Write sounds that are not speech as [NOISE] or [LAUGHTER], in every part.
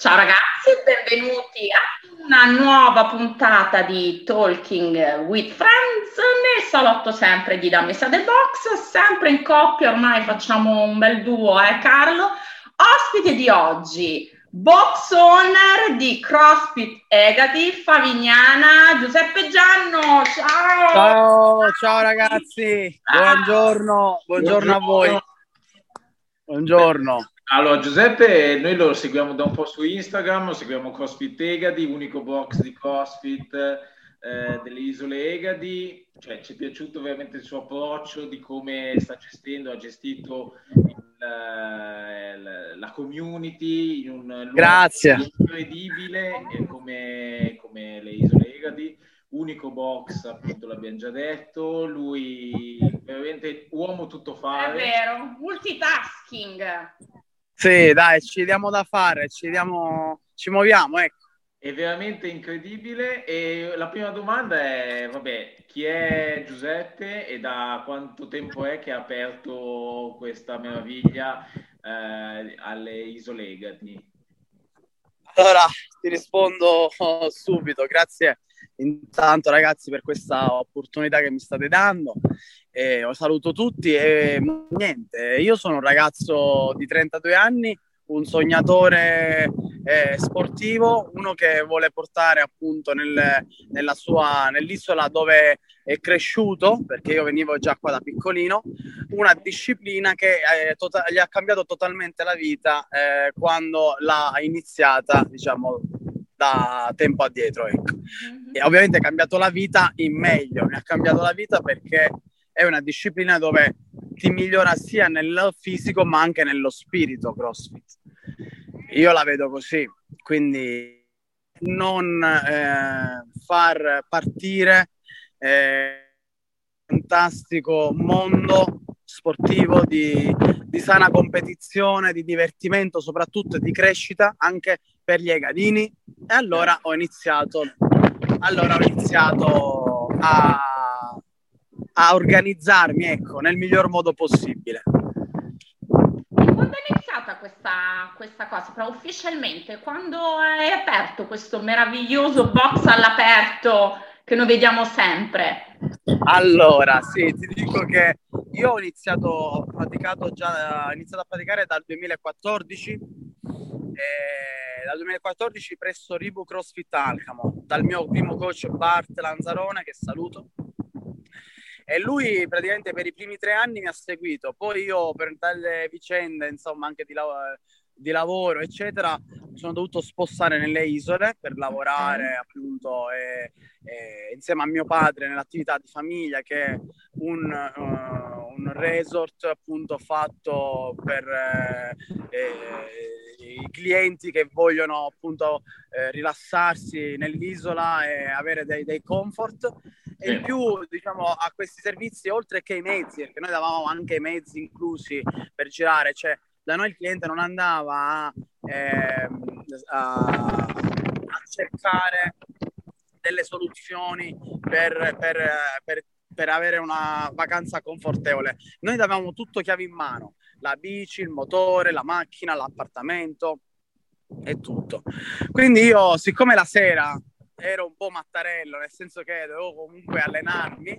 Ciao ragazzi e benvenuti a una nuova puntata di Talking with Friends nel salotto sempre di Da Messa del Box, sempre in coppia, ormai facciamo un bel duo, eh Carlo? Ospite di oggi, box owner di CrossFit Egati, Favignana, Giuseppe Gianno, ciao! Ciao, ciao ragazzi, ciao. buongiorno, buongiorno, buongiorno a voi. Buongiorno. Allora, Giuseppe, noi lo seguiamo da un po' su Instagram, lo seguiamo CrossFit Egadi, unico box di CrossFit eh, delle isole Egadi. Cioè, ci è piaciuto veramente il suo approccio di come sta gestendo, ha gestito il, la, la community in un Grazie. incredibile come, come le isole Egadi unico box, appunto l'abbiamo già detto, lui veramente uomo tutto fare. È vero, multitasking. Sì, dai, ci diamo da fare, ci, diamo, ci muoviamo, ecco. È veramente incredibile e la prima domanda è, vabbè, chi è Giuseppe e da quanto tempo è che ha aperto questa meraviglia eh, alle isole Egadi? Allora, ti rispondo subito, grazie intanto ragazzi per questa opportunità che mi state dando. Eh, saluto tutti e niente, io sono un ragazzo di 32 anni, un sognatore eh, sportivo, uno che vuole portare appunto nel, nella sua, nell'isola dove è cresciuto, perché io venivo già qua da piccolino, una disciplina che eh, tota- gli ha cambiato totalmente la vita eh, quando l'ha iniziata, diciamo, da tempo addietro. Ecco. Mm-hmm. E ovviamente ha cambiato la vita in meglio, mi ha cambiato la vita perché è una disciplina dove ti migliora sia nel fisico ma anche nello spirito CrossFit. Io la vedo così, quindi non eh, far partire eh, fantastico mondo sportivo di, di, sana competizione, di divertimento, soprattutto di crescita anche per gli egadini. E allora ho iniziato, allora ho iniziato a, a organizzarmi ecco, nel miglior modo possibile. Quando è iniziata questa, questa cosa? Però ufficialmente, quando hai aperto questo meraviglioso box all'aperto che noi vediamo sempre? Allora, sì, ti dico che io ho iniziato, ho praticato già, ho iniziato a praticare dal 2014, eh, dal 2014 presso Ribu CrossFit Alcamo, dal mio primo coach Bart Lanzarone, che saluto. E lui praticamente per i primi tre anni mi ha seguito, poi io per delle vicende, insomma, anche di, lav- di lavoro, eccetera, mi sono dovuto spostare nelle isole per lavorare appunto e, e insieme a mio padre nell'attività di famiglia che un, uh, un resort appunto fatto per eh, eh, i clienti che vogliono appunto eh, rilassarsi nell'isola e avere dei, dei comfort. E in più diciamo a questi servizi oltre che i mezzi perché noi davamo anche i mezzi inclusi per girare cioè da noi il cliente non andava a, eh, a, a cercare delle soluzioni per, per, per, per, avere una vacanza confortevole. Noi davamo tutto chiave in mano, la bici, il motore, la macchina, l'appartamento e tutto. Quindi io, siccome la sera ero un po' mattarello, nel senso che dovevo comunque allenarmi,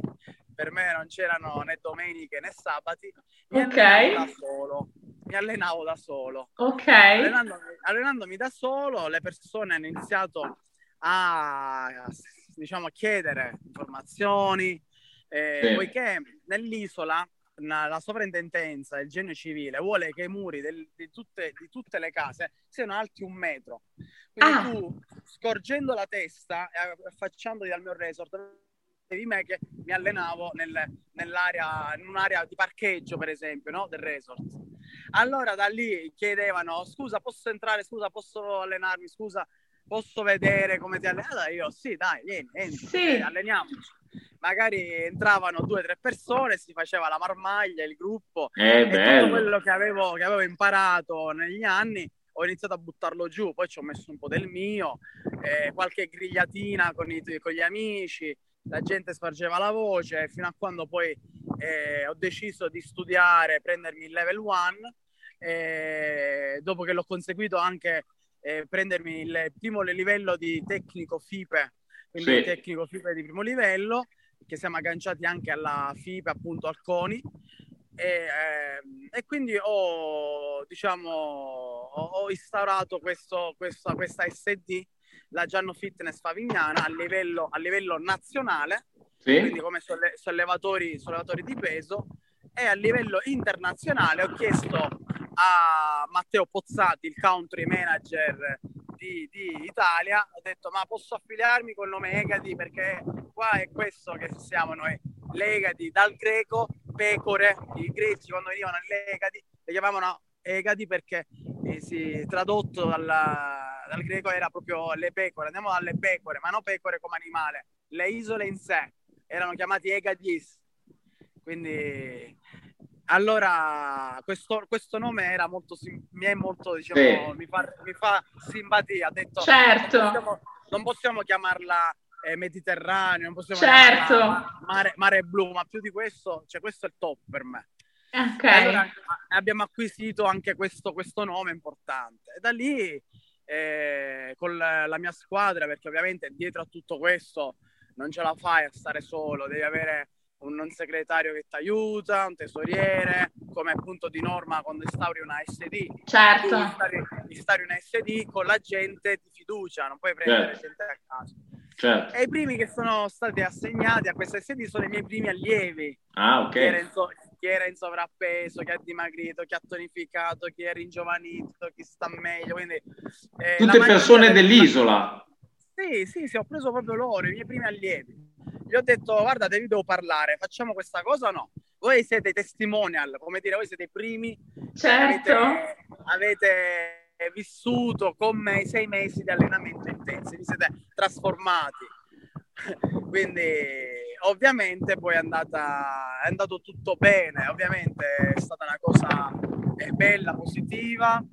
per me non c'erano né domeniche né sabati, mi okay. da solo mi allenavo da solo. Ok. Allenandomi, allenandomi da solo, le persone hanno iniziato a, diciamo, a chiedere informazioni, eh, sì. poiché nell'isola la sovrintendenza, il genio civile, vuole che i muri del, di, tutte, di, tutte, le case siano alti un metro. Quindi ah. tu, scorgendo la testa e affacciandoti dal mio resort, di me che mi allenavo nel, nell'area, in un'area di parcheggio, per esempio, no? del resort. Allora da lì chiedevano, scusa, posso entrare, scusa, posso allenarmi, scusa, posso vedere come ti alleni? Allora io, sì, dai, vieni, entri, sì. eh, alleniamoci. Magari entravano due o tre persone, si faceva la marmaglia, il gruppo, eh, e bello. tutto quello che avevo, che avevo imparato negli anni ho iniziato a buttarlo giù, poi ci ho messo un po' del mio, eh, qualche grigliatina con, i, con gli amici, la gente spargeva la voce fino a quando poi eh, ho deciso di studiare, prendermi il level 1 eh, dopo che l'ho conseguito anche eh, prendermi il primo livello di tecnico FIPE, quindi sì. tecnico FIPE di primo livello, che siamo agganciati anche alla FIPE, appunto al CONI. E, eh, e quindi ho, diciamo, ho, ho instaurato questo, questo, questa SD, la Gianno Fitness Favignana, a livello, a livello nazionale, sì. quindi come solle, sollevatori, sollevatori di peso, e a livello internazionale ho chiesto a Matteo Pozzati, il country manager di, di, Italia, ho detto ma posso affiliarmi col nome Egadi? Perché qua è questo che siamo noi, l'Egadi dal greco, pecore, i greci quando venivano all'Egadi le chiamavano Egadi perché eh, si, tradotto dalla, dal greco era proprio le pecore, andiamo dalle pecore, ma non pecore come animale, le isole in sé erano chiamati Egadis, quindi allora, questo, questo, nome era molto, mi è molto, diciamo, sì. mi, fa, mi, fa, simpatia. Ha detto, certo. Non possiamo, non possiamo chiamarla eh, Mediterraneo, non possiamo certo. mare, mare, blu, ma più di questo, cioè questo è il top per me. Ok. Allora, abbiamo acquisito anche questo, questo nome importante. E da lì, eh, con la, la mia squadra, perché ovviamente dietro a tutto questo non ce la fai a stare solo, devi avere un segretario che ti aiuta, un tesoriere, come appunto di norma quando instauri una SD. Certo. Instauri, instauri una SD con la gente di fiducia, non puoi prendere certo. gente a caso. Certo. E i primi che sono stati assegnati a questa SD sono i miei primi allievi. Ah, ok. Chi era, in, so- chi era in sovrappeso, chi ha dimagrito, chi ha tonificato, chi è ringiovanito, chi sta meglio. Quindi, eh, Tutte persone dell'isola. Sì, sì, sì, ho preso proprio loro, i miei primi allievi gli ho detto guarda vi devo parlare, facciamo questa cosa o no? Voi siete testimonial, come dire, voi siete i primi, certo. avete, avete vissuto con me sei mesi di allenamento intenso, vi siete trasformati. [LAUGHS] Quindi ovviamente poi è, andata, è andato tutto bene, ovviamente è stata una cosa bella, positiva.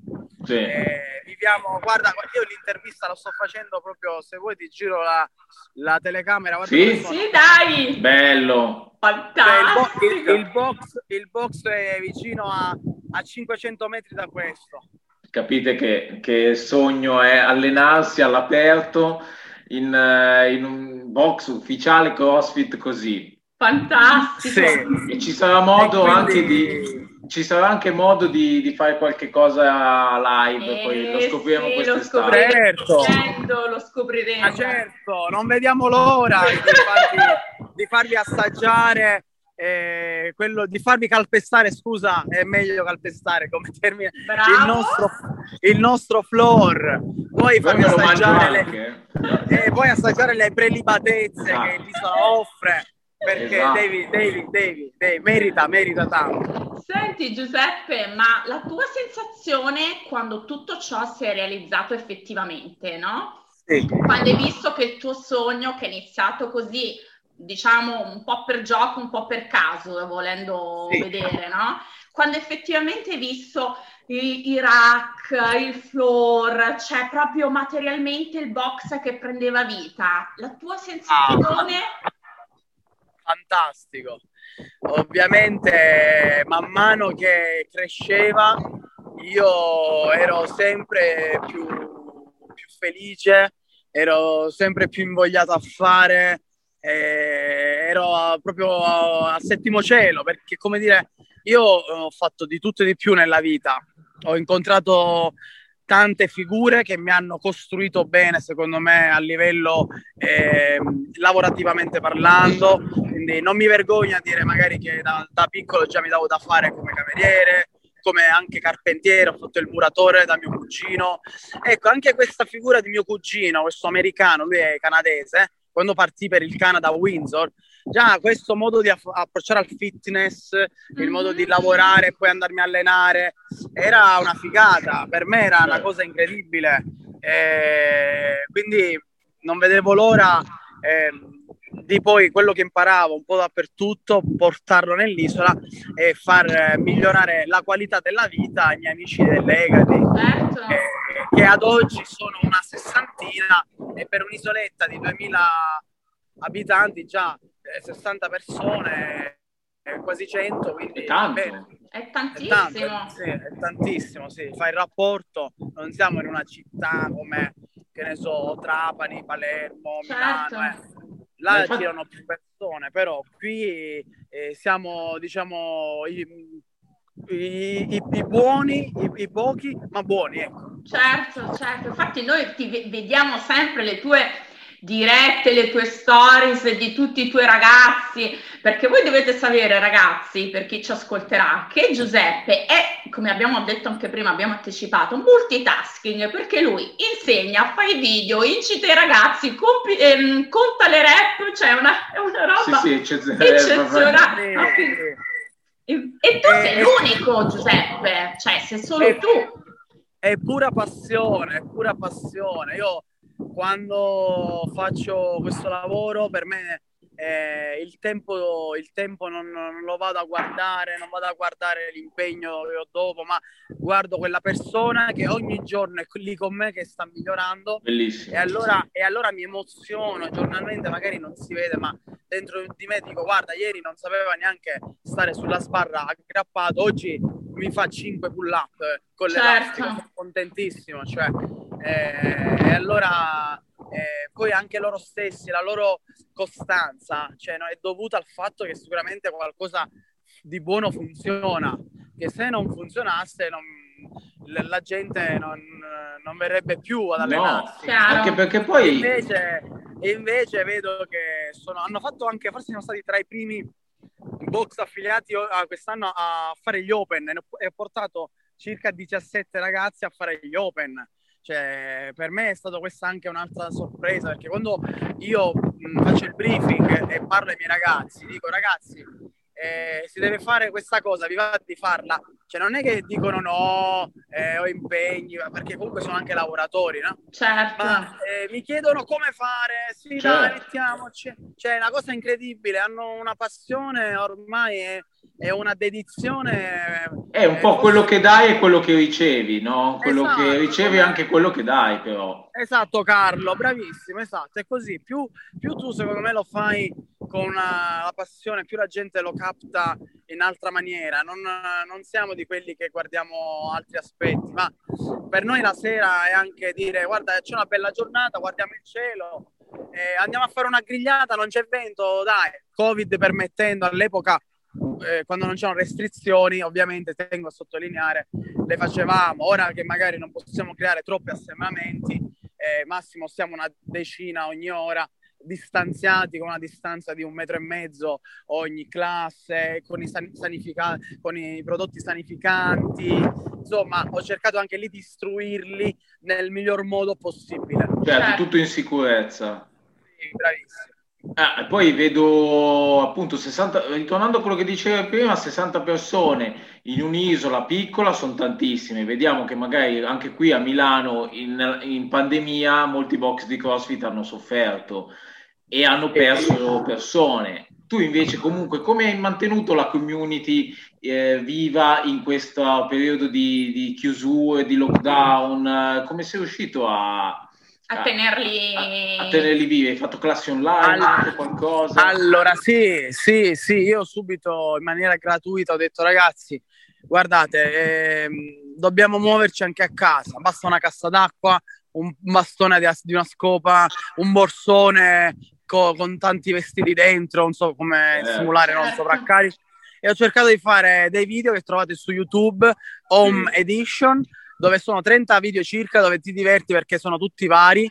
Sì. Eh, viviamo, guarda, io l'intervista la sto facendo proprio, se vuoi ti giro la, la telecamera. Sì? sì, dai! Bello! Fantastico! Cioè, il, bo- il, il, box, il box è vicino a, a 500 metri da questo. Capite che, che sogno è allenarsi all'aperto in, uh, in un box ufficiale CrossFit così. Fantastico! Sì. E ci sarà modo quindi... anche di ci sarà anche modo di, di fare qualche cosa live, eh, poi lo scopriremo sì, quest'estate. Lo certo. scopriremo, lo scopriremo. Ma certo, non vediamo l'ora di farvi, di farvi assaggiare eh, quello di farvi calpestare, scusa, è meglio calpestare come termine, il nostro, il nostro floor. Poi farvi assaggiare le, eh, poi assaggiare le prelibatezze ah. che l'isola offre perché esatto. devi, devi, devi, devi, merita, merita tanto. Senti Giuseppe, ma la tua sensazione quando tutto ciò si è realizzato effettivamente, no? Sì. Quando hai visto che il tuo sogno, che è iniziato così, diciamo un po' per gioco, un po' per caso, volendo sì. vedere, no? Quando effettivamente hai visto i, rack, il floor, cioè proprio materialmente il box che prendeva vita, la tua sensazione... Ah fantastico. Ovviamente man mano che cresceva io ero sempre più, più felice, ero sempre più invogliato a fare, eh, ero proprio a settimo cielo perché come dire io ho fatto di tutto e di più nella vita, ho incontrato tante figure che mi hanno costruito bene, secondo me, a livello eh, lavorativamente parlando. Quindi non mi vergogno a dire magari che da, da, piccolo già mi davo da fare come cameriere, come anche carpentiere, ho fatto il muratore da mio cugino. Ecco, anche questa figura di mio cugino, questo americano, lui è canadese, quando partì per il Canada a Windsor, già questo modo di aff- approcciare al fitness, il modo di lavorare e poi andarmi a allenare, era una figata, per me era una cosa incredibile. E quindi non vedevo l'ora eh, di poi quello che imparavo un po' dappertutto, portarlo nell'isola e far migliorare la qualità della vita ai miei amici dell'Egadi, certo. eh, che ad oggi sono una sessantina e per un'isoletta di 2000 abitanti già eh, 60 persone, eh, quasi 100, quindi è tanto. Bene. È tantissimo. È, tanto, sì, è tantissimo, sì. Fai il rapporto, non siamo in una città come, che ne so, Trapani, Palermo, certo. Milano. Eh. Là Infatti... girano più persone, però qui eh, siamo, diciamo, i, i, i, i buoni, i, pochi, ma buoni, ecco. Certo, certo. Infatti noi ti vediamo sempre le tue dirette le tue stories di tutti i tuoi ragazzi, perché voi dovete sapere ragazzi, per chi ci ascolterà, che Giuseppe è, come abbiamo detto anche prima, abbiamo anticipato, multitasking, perché lui insegna, fa i video, incita i ragazzi, compi, ehm, conta le rap, cioè una, è una roba sì, sì, eccezionale. E tu sei l'unico Giuseppe, cioè sei solo è, tu. È pura passione, è pura passione. Io quando faccio questo lavoro per me eh, il tempo, il tempo non, non, lo vado a guardare, non vado a guardare l'impegno che ho dopo, ma guardo quella persona che ogni giorno è lì con me che sta migliorando. Bellissimo. E allora, e allora mi emoziono giornalmente, magari non si vede, ma dentro di me dico guarda, ieri non sapeva neanche stare sulla sbarra aggrappato, oggi mi fa 5 pull up con certo. sono contentissimo. Cioè, eh, e allora eh, poi anche loro stessi, la loro costanza cioè, no, è dovuta al fatto che sicuramente qualcosa di buono funziona, che se non funzionasse non, la gente non, non, verrebbe più ad allenarsi. No, anche perché poi... Invece, invece vedo che sono, hanno fatto anche, forse sono stati tra i primi box affiliati quest'anno a fare gli open e ho portato circa 17 ragazzi a fare gli open cioè, per me è stata questa anche un'altra sorpresa perché quando io faccio il briefing e parlo ai miei ragazzi, dico ragazzi, eh, si deve fare questa cosa, vi va di farla. Cioè, non è che dicono no, eh, ho impegni, perché comunque sono anche lavoratori, no? Certo. Ma eh, mi chiedono come fare, sì, certo. dai, mettiamoci. Cioè, è una cosa incredibile, hanno una passione ormai. È è una dedizione. È un po' forse... quello che dai e quello che ricevi, no? Quello esatto, che ricevi è anche quello che dai, però. Esatto, Carlo, bravissimo, esatto, è così. Più, più tu, secondo me, lo fai con una, la passione, più la gente lo capta in altra maniera. Non, non siamo di quelli che guardiamo altri aspetti, ma per noi la sera è anche dire: guarda, c'è una bella giornata, guardiamo il cielo. Eh, andiamo a fare una grigliata, non c'è vento, dai, Covid permettendo all'epoca eh, quando non c'erano restrizioni, ovviamente tengo a sottolineare, le facevamo. Ora che magari non possiamo creare troppi assembramenti, eh, massimo stiamo una decina ogni ora, distanziati con una distanza di un metro e mezzo ogni classe, con i, sanifica- con i prodotti sanificanti. Insomma, ho cercato anche lì di istruirli nel miglior modo possibile. Certo, tutto in sicurezza. Sì, bravissimo. Ah, poi vedo appunto 60, ritornando a quello che dicevo prima, 60 persone in un'isola piccola sono tantissime. Vediamo che magari anche qui a Milano in, in pandemia molti box di CrossFit hanno sofferto e hanno perso persone. Tu invece comunque come hai mantenuto la community eh, viva in questo periodo di, di chiusure, di lockdown? Come sei riuscito a, a tenerli... A, a, tenerli vivi, hai fatto classi online, allora, qualcosa? Allora sì, sì, sì, io subito in maniera gratuita ho detto ragazzi, guardate, eh, dobbiamo muoverci anche a casa, basta una cassa d'acqua, un bastone di, di una scopa, un borsone co, con tanti vestiti dentro, non so come eh, simulare non sovraccarico. E ho cercato di fare dei video che trovate su YouTube, Home sì. Edition, dove sono 30 video circa dove ti diverti perché sono tutti vari.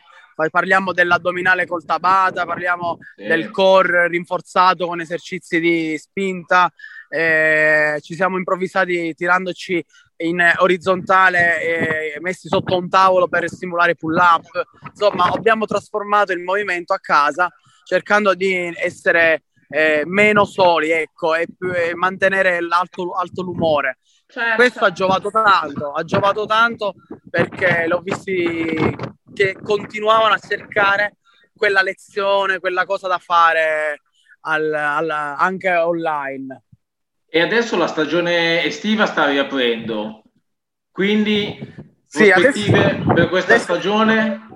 Parliamo dell'addominale col tabata, parliamo sì. del core rinforzato con esercizi di spinta. Eh, ci siamo improvvisati tirandoci in orizzontale e messi sotto un tavolo per stimolare pull up. Insomma, abbiamo trasformato il movimento a casa cercando di essere eh, meno soli ecco, e, e mantenere l'alto, alto l'umore. Certo. Questo ha giovato tanto, ha giovato tanto perché l'ho visti che continuavano a cercare quella lezione, quella cosa da fare al, al, anche online. E adesso la stagione estiva sta riaprendo, quindi sì, prospettive adesso, per questa adesso, stagione?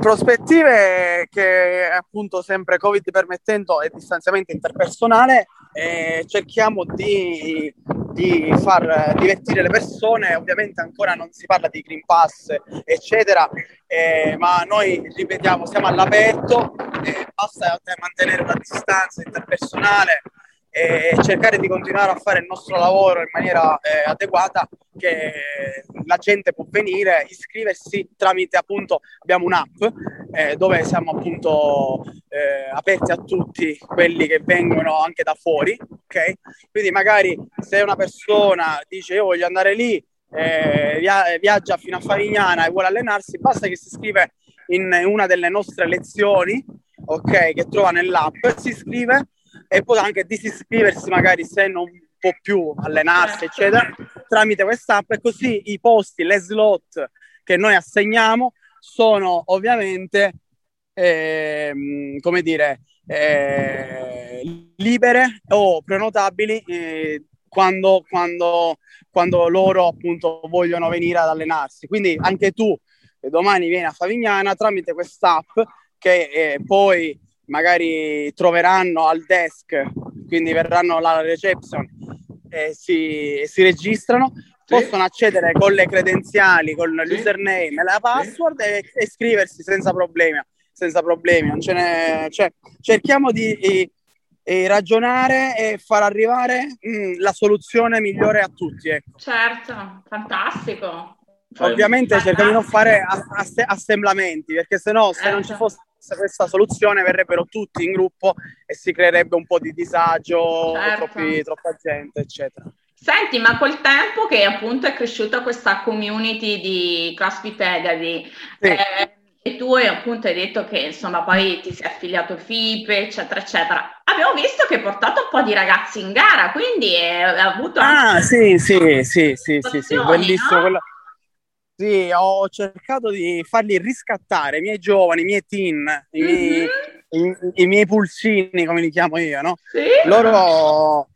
Prospettive che appunto sempre Covid permettendo e distanziamento interpersonale e cerchiamo di, di far divertire le persone. Ovviamente ancora non si parla di Green Pass, eccetera, eh, ma noi ripetiamo, siamo all'aperto, eh, basta mantenere una distanza interpersonale e cercare di continuare a fare il nostro lavoro in maniera eh, adeguata che la gente può venire, iscriversi tramite appunto abbiamo un'app eh, dove siamo appunto eh, aperti a tutti quelli che vengono anche da fuori, ok? Quindi magari se una persona dice io voglio andare lì, eh, via- viaggia fino a Favignana e vuole allenarsi, basta che si iscrive in una delle nostre lezioni, ok? Che trova nell'app, si iscrive e poi anche disiscriversi magari se non può più allenarsi, eccetera, tramite quest'app e così i posti, le slot che noi assegniamo sono ovviamente, eh, come dire, eh, libere o prenotabili eh, quando, quando, quando loro appunto vogliono venire ad allenarsi. Quindi anche tu domani vieni a Favignana tramite quest'app che eh, poi magari troveranno al desk, quindi verranno alla reception e si, si registrano, sì. possono accedere con le credenziali, con sì. l'username e la password sì. e, e iscriversi senza problemi. Senza problemi. Non ce n'è, cioè, cerchiamo di, di, di, ragionare e far arrivare mh, mm, la soluzione migliore a tutti. Ecco. Certo, fantastico. Ovviamente cerchiamo di non fare ass- assemblamenti perché sennò se non ci certo. fosse questa soluzione verrebbero tutti in gruppo e si creerebbe un po' di disagio, certo. troppi, troppa gente, eccetera. Senti, ma col tempo che appunto è cresciuta questa community di CrossFit Egadi, sì. eh, e tu appunto hai detto che insomma poi ti sei affiliato FIPE, eccetera, eccetera. Abbiamo visto che hai portato un po' di ragazzi in gara, quindi hai avuto... Ah, sì, sì, sì, sì, sì, sì, bellissimo. No? Quello sì, ho cercato di farli riscattare, i miei giovani, i miei teen, i, miei, mm-hmm. i, i miei pulcini, come li chiamo io, no? Sì. Loro,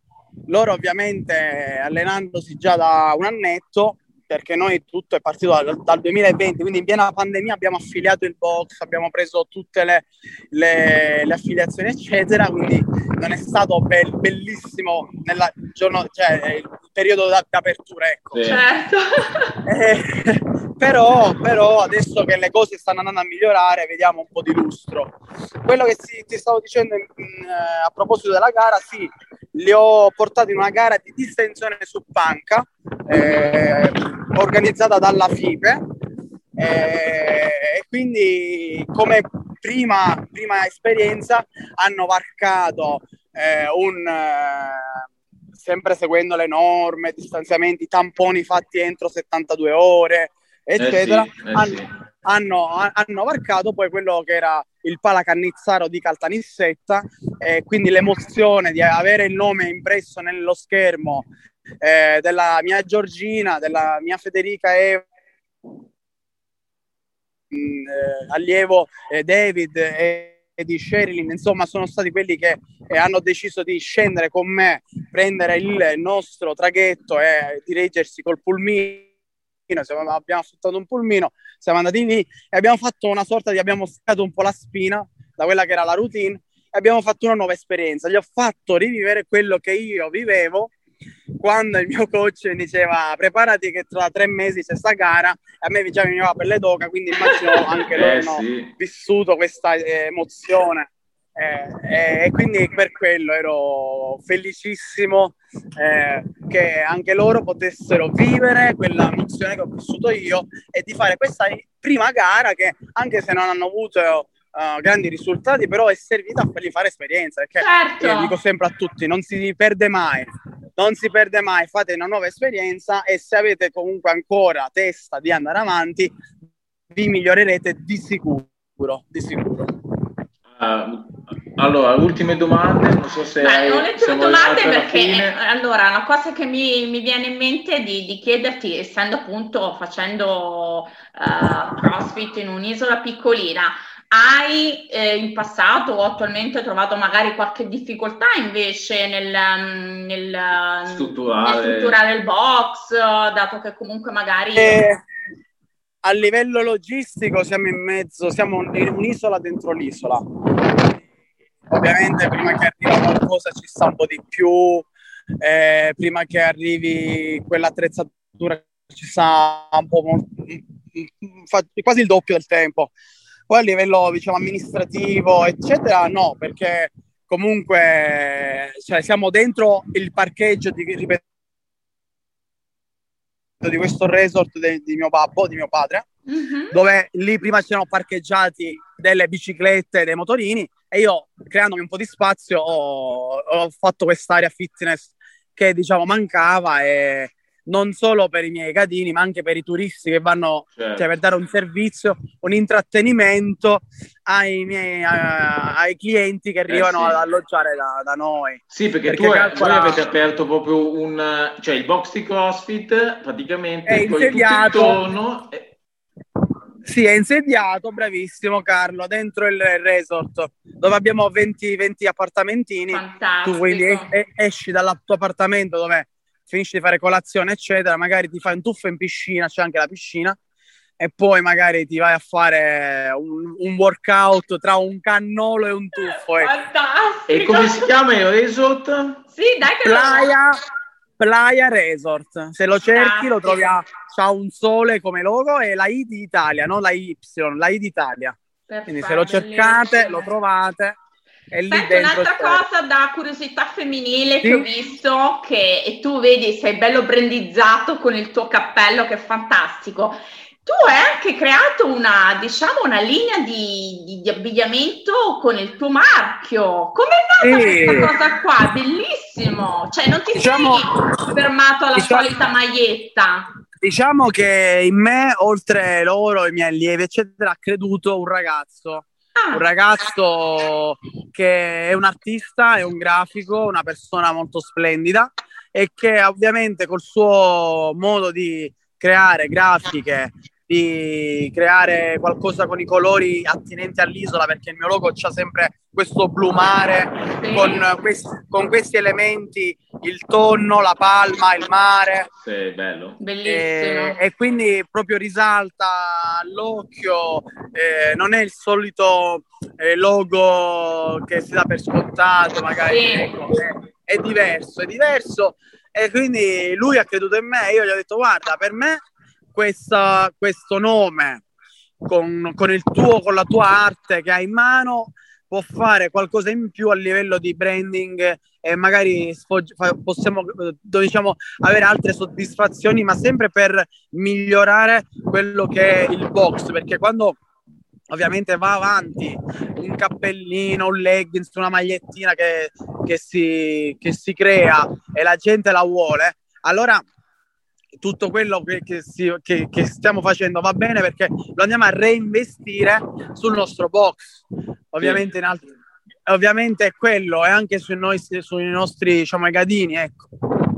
loro ovviamente allenandosi già da un annetto perché noi tutto è partito dal, dal, 2020, quindi in piena pandemia abbiamo affiliato il box, abbiamo preso tutte le, le, le affiliazioni, eccetera, quindi non è stato be- bellissimo nel giorno, cioè, il periodo d'apertura, ecco. Sì. Certo. Eh, [LAUGHS] però, però, adesso che le cose stanno andando a migliorare, vediamo un po' di lustro. Quello che si, ti stavo dicendo in, in, eh, a proposito della gara, sì, li ho portati in una gara di distensione su panca, eh, organizzata dalla FIPE eh, e quindi come prima, prima esperienza hanno varcato eh, un eh, sempre seguendo le norme, distanziamenti, tamponi fatti entro 72 ore, eccetera, eh sì, eh hanno, sì. hanno, hanno, varcato poi quello che era il palacannizzaro di Caltanissetta, e quindi l'emozione di avere il nome impresso nello schermo eh, della mia Giorgina, della mia Federica Eva, mm, eh, allievo eh, David e, e di Sherilyn, insomma sono stati quelli che eh, hanno deciso di scendere con me, prendere il nostro traghetto e dirigersi col pulmino siamo, abbiamo affittato un pulmino, siamo andati lì e abbiamo fatto una sorta di, abbiamo staccato un po' la spina da quella che era la routine e abbiamo fatto una nuova esperienza. Gli ho fatto rivivere quello che io vivevo quando il mio coach mi diceva preparati che tra tre mesi c'è sta gara e a me già mi veniva per le d'oca quindi immagino [LAUGHS] anche loro eh, sì. vissuto questa eh, emozione eh, e quindi per quello ero felicissimo eh, che anche loro potessero vivere quella emozione che ho vissuto io e di fare questa prima gara che anche se non hanno avuto uh, grandi risultati però è servita a fargli fare esperienza perché certo. io dico sempre a tutti non si perde mai non si perde mai fate una nuova esperienza e se avete comunque ancora testa di andare avanti vi migliorerete di sicuro di sicuro. Uh, allora, ultime domande, non so se... Beh, non le tue domande perché, eh, allora, una cosa che mi, mi viene in mente di, di, chiederti, essendo appunto facendo uh, CrossFit in un'isola piccolina, hai eh, in passato o attualmente trovato magari qualche difficoltà invece nel, mm, nel, strutturare. nel strutturare. il box, dato che comunque magari... Eh, a livello logistico siamo in mezzo, siamo in un'isola dentro l'isola ovviamente prima che arriva qualcosa ci sta un po' di più, eh, prima che arrivi quell'attrezzatura ci sta un po' quasi il doppio del tempo. Poi a livello diciamo amministrativo, eccetera, no, perché comunque cioè, siamo dentro il parcheggio di, ripeto, di questo resort de, di mio babbo, di mio padre, mm-hmm. dove lì prima c'erano parcheggiati delle biciclette, dei motorini e io creandomi un po' di spazio ho, ho fatto quest'area fitness che diciamo mancava e non solo per i miei cadini, ma anche per i turisti che vanno certo. cioè, per dare un servizio, un intrattenimento ai, miei, a, ai clienti che arrivano eh sì. ad alloggiare da, da, noi. Sì, perché, perché tu calcola... voi avete aperto proprio un, cioè il box di CrossFit praticamente è insediato. Intorno, Sì, è insediato, bravissimo Carlo, dentro il resort dove abbiamo 20, 20 appartamentini. Fantastico. Tu quindi esci dal tuo appartamento dove finisci di fare colazione, eccetera, magari ti fai un tuffo in piscina, c'è anche la piscina, e poi magari ti vai a fare un, un workout tra un cannolo e un tuffo. Ecco. Fantastico! E come si chiama il resort? Sì, dai che Playa, Playa Resort. Se lo cerchi lo trovi a c'ha un sole come logo e la I di Italia, non la Y, la I d'Italia. Perfetto, Quindi se lo cercate, lo trovate. È lì Senti, un'altra cosa da curiosità femminile sì. che ho visto, che e tu vedi, sei bello brandizzato con il tuo cappello, che è fantastico. Tu hai anche creato una, diciamo, una linea di, di, di abbigliamento con il tuo marchio. Come è nata sì. questa cosa qua? Bellissimo! Cioè, non ti diciamo, sei fermato alla diciamo, solita maglietta. Diciamo che in me, oltre loro, i miei allievi, eccetera, ha creduto un ragazzo. Un ragazzo che è un artista, è un grafico, una persona molto splendida e che ovviamente col suo modo di creare grafiche, di creare qualcosa con i colori attinenti all'isola, perché il mio logo c'ha sempre questo blu mare sì. con, questi, con, questi, elementi, il tonno, la palma, il mare. Sì, bello. Bellissimo. E, e quindi proprio risalta all'occhio, eh, non è il solito eh, logo che si dà per scontato, magari. Sì. Ecco, è, è diverso, è diverso. E quindi lui ha creduto in me, io gli ho detto guarda, per me questa, questo nome con, con, il tuo, con la tua arte che hai in mano può fare qualcosa in più a livello di branding e magari sfog- possiamo diciamo, avere altre soddisfazioni, ma sempre per migliorare quello che è il box, perché quando ovviamente va avanti un cappellino, un leggings, una magliettina che, che, si, che si crea e la gente la vuole, allora tutto quello che, che, si, che, che, stiamo facendo va bene perché lo andiamo a reinvestire sul nostro box. Ovviamente, sì. altri, ovviamente è quello, e anche sui, noi, sui nostri diciamo, gadini. Ecco.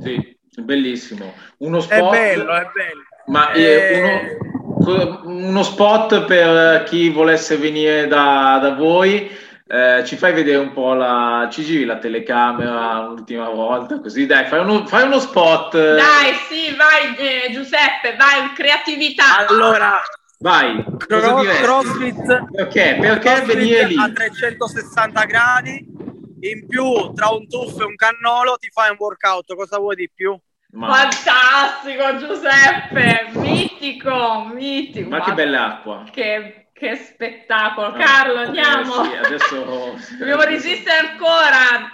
Sì, bellissimo. Uno spot, è bello, è bello. Ma e... Eh, uno, uno, spot per chi volesse venire da, da voi eh, ci fai vedere un po' la. Ci giri la telecamera l'ultima volta, così dai, fai uno, fai uno spot. Dai, sì, vai eh, Giuseppe, vai, creatività. Allora, vai. Cross, crossfit. Perché? Perché crossfit venire lì? A 360 gradi, in più tra un tuffo e un cannolo ti fai un workout, cosa vuoi di più? Ma... Fantastico Giuseppe, mitico, mitico. Ma che bella acqua. Che che spettacolo, ah, Carlo, andiamo. Sì, adesso... [LAUGHS] Dobbiamo resistere ancora.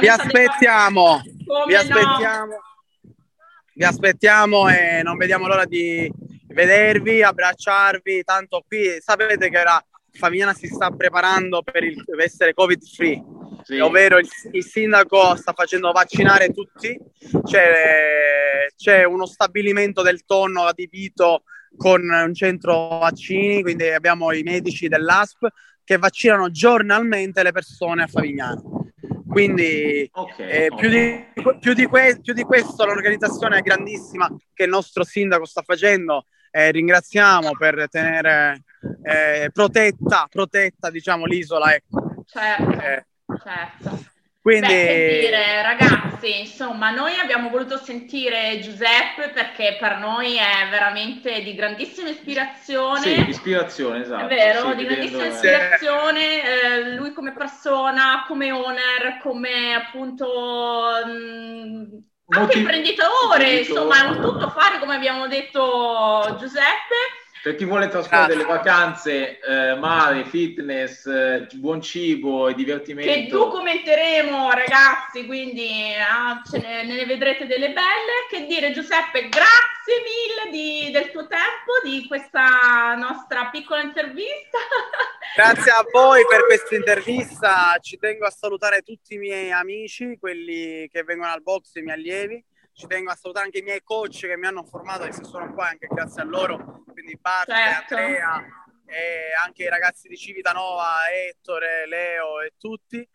Vi aspettiamo, vi aspettiamo. No? Vi aspettiamo e non vediamo l'ora di vedervi, abbracciarvi. Tanto qui sapete che la Famigliana si sta preparando per, il, per essere covid free, sì. ovvero il, il, sindaco sta facendo vaccinare tutti. C'è, c'è uno stabilimento del tonno adibito con un centro vaccini, quindi abbiamo i medici dell'ASP che vaccinano giornalmente le persone a Favignano. Quindi okay, eh, okay. Più, di, più, di que- più, di, questo l'organizzazione grandissima che il nostro sindaco sta facendo. Eh, ringraziamo per tenere eh, protetta, protetta diciamo, l'isola. Ecco. Certo, eh. certo. Quindi... Beh, che dire, ragazzi, insomma, noi abbiamo voluto sentire Giuseppe perché per noi è veramente di grandissima ispirazione. Sì, ispirazione, esatto. È vero, sì, di grandissima ispirazione. Eh, lui come persona, come owner, come appunto... Mh, anche imprenditore, insomma, è un tutto fare, come abbiamo detto Giuseppe per chi vuole trascorrere delle vacanze, eh, mare, fitness, eh, buon cibo e divertimento. Che documenteremo, ragazzi, quindi ah, ne, ne, vedrete delle belle. Che dire, Giuseppe, grazie mille di, del tuo tempo, di questa nostra piccola intervista. [LAUGHS] Grazie a voi per questa intervista. Ci tengo a salutare tutti i miei amici, quelli che vengono al box, i miei allievi ci tengo a salutare anche i miei coach che mi hanno formato e se sono qua anche grazie a loro, quindi Bart, certo. Andrea e anche i ragazzi di Civitanova, Ettore, Leo e tutti.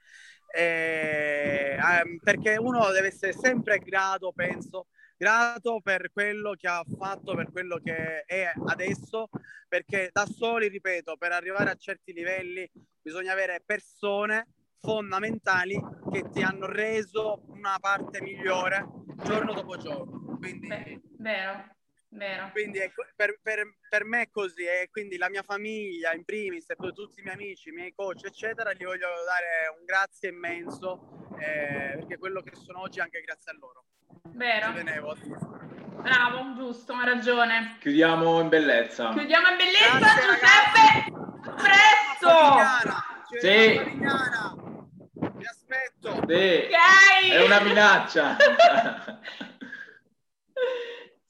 E, ehm, perché uno deve essere sempre grato, penso, grato per quello che ha fatto, per quello che è adesso, perché da soli, ripeto, per arrivare a certi livelli bisogna avere persone fondamentali che ti hanno reso una parte migliore giorno dopo giorno. Quindi, Beh, vero, vero. Quindi è, per, per, per, me è così e quindi la mia famiglia in primis e poi tutti i miei amici, i miei coach eccetera, gli voglio dare un grazie immenso eh, perché quello che sono oggi è anche grazie a loro. Vero. Bravo, giusto, hai ragione. Chiudiamo in bellezza. Chiudiamo in bellezza, Grazie, Giuseppe. Presto. Sì. Vi aspetto. Sì. Okay. È una minaccia. [LAUGHS]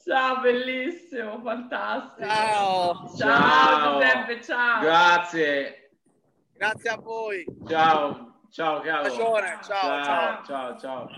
Ciao, bellissimo, fantastico. Ciao. Ciao, ciao. Giuseppe, ciao. Grazie. Grazie a voi. Ciao. Ciao, caro. Ciao, ciao. ciao. ciao. ciao.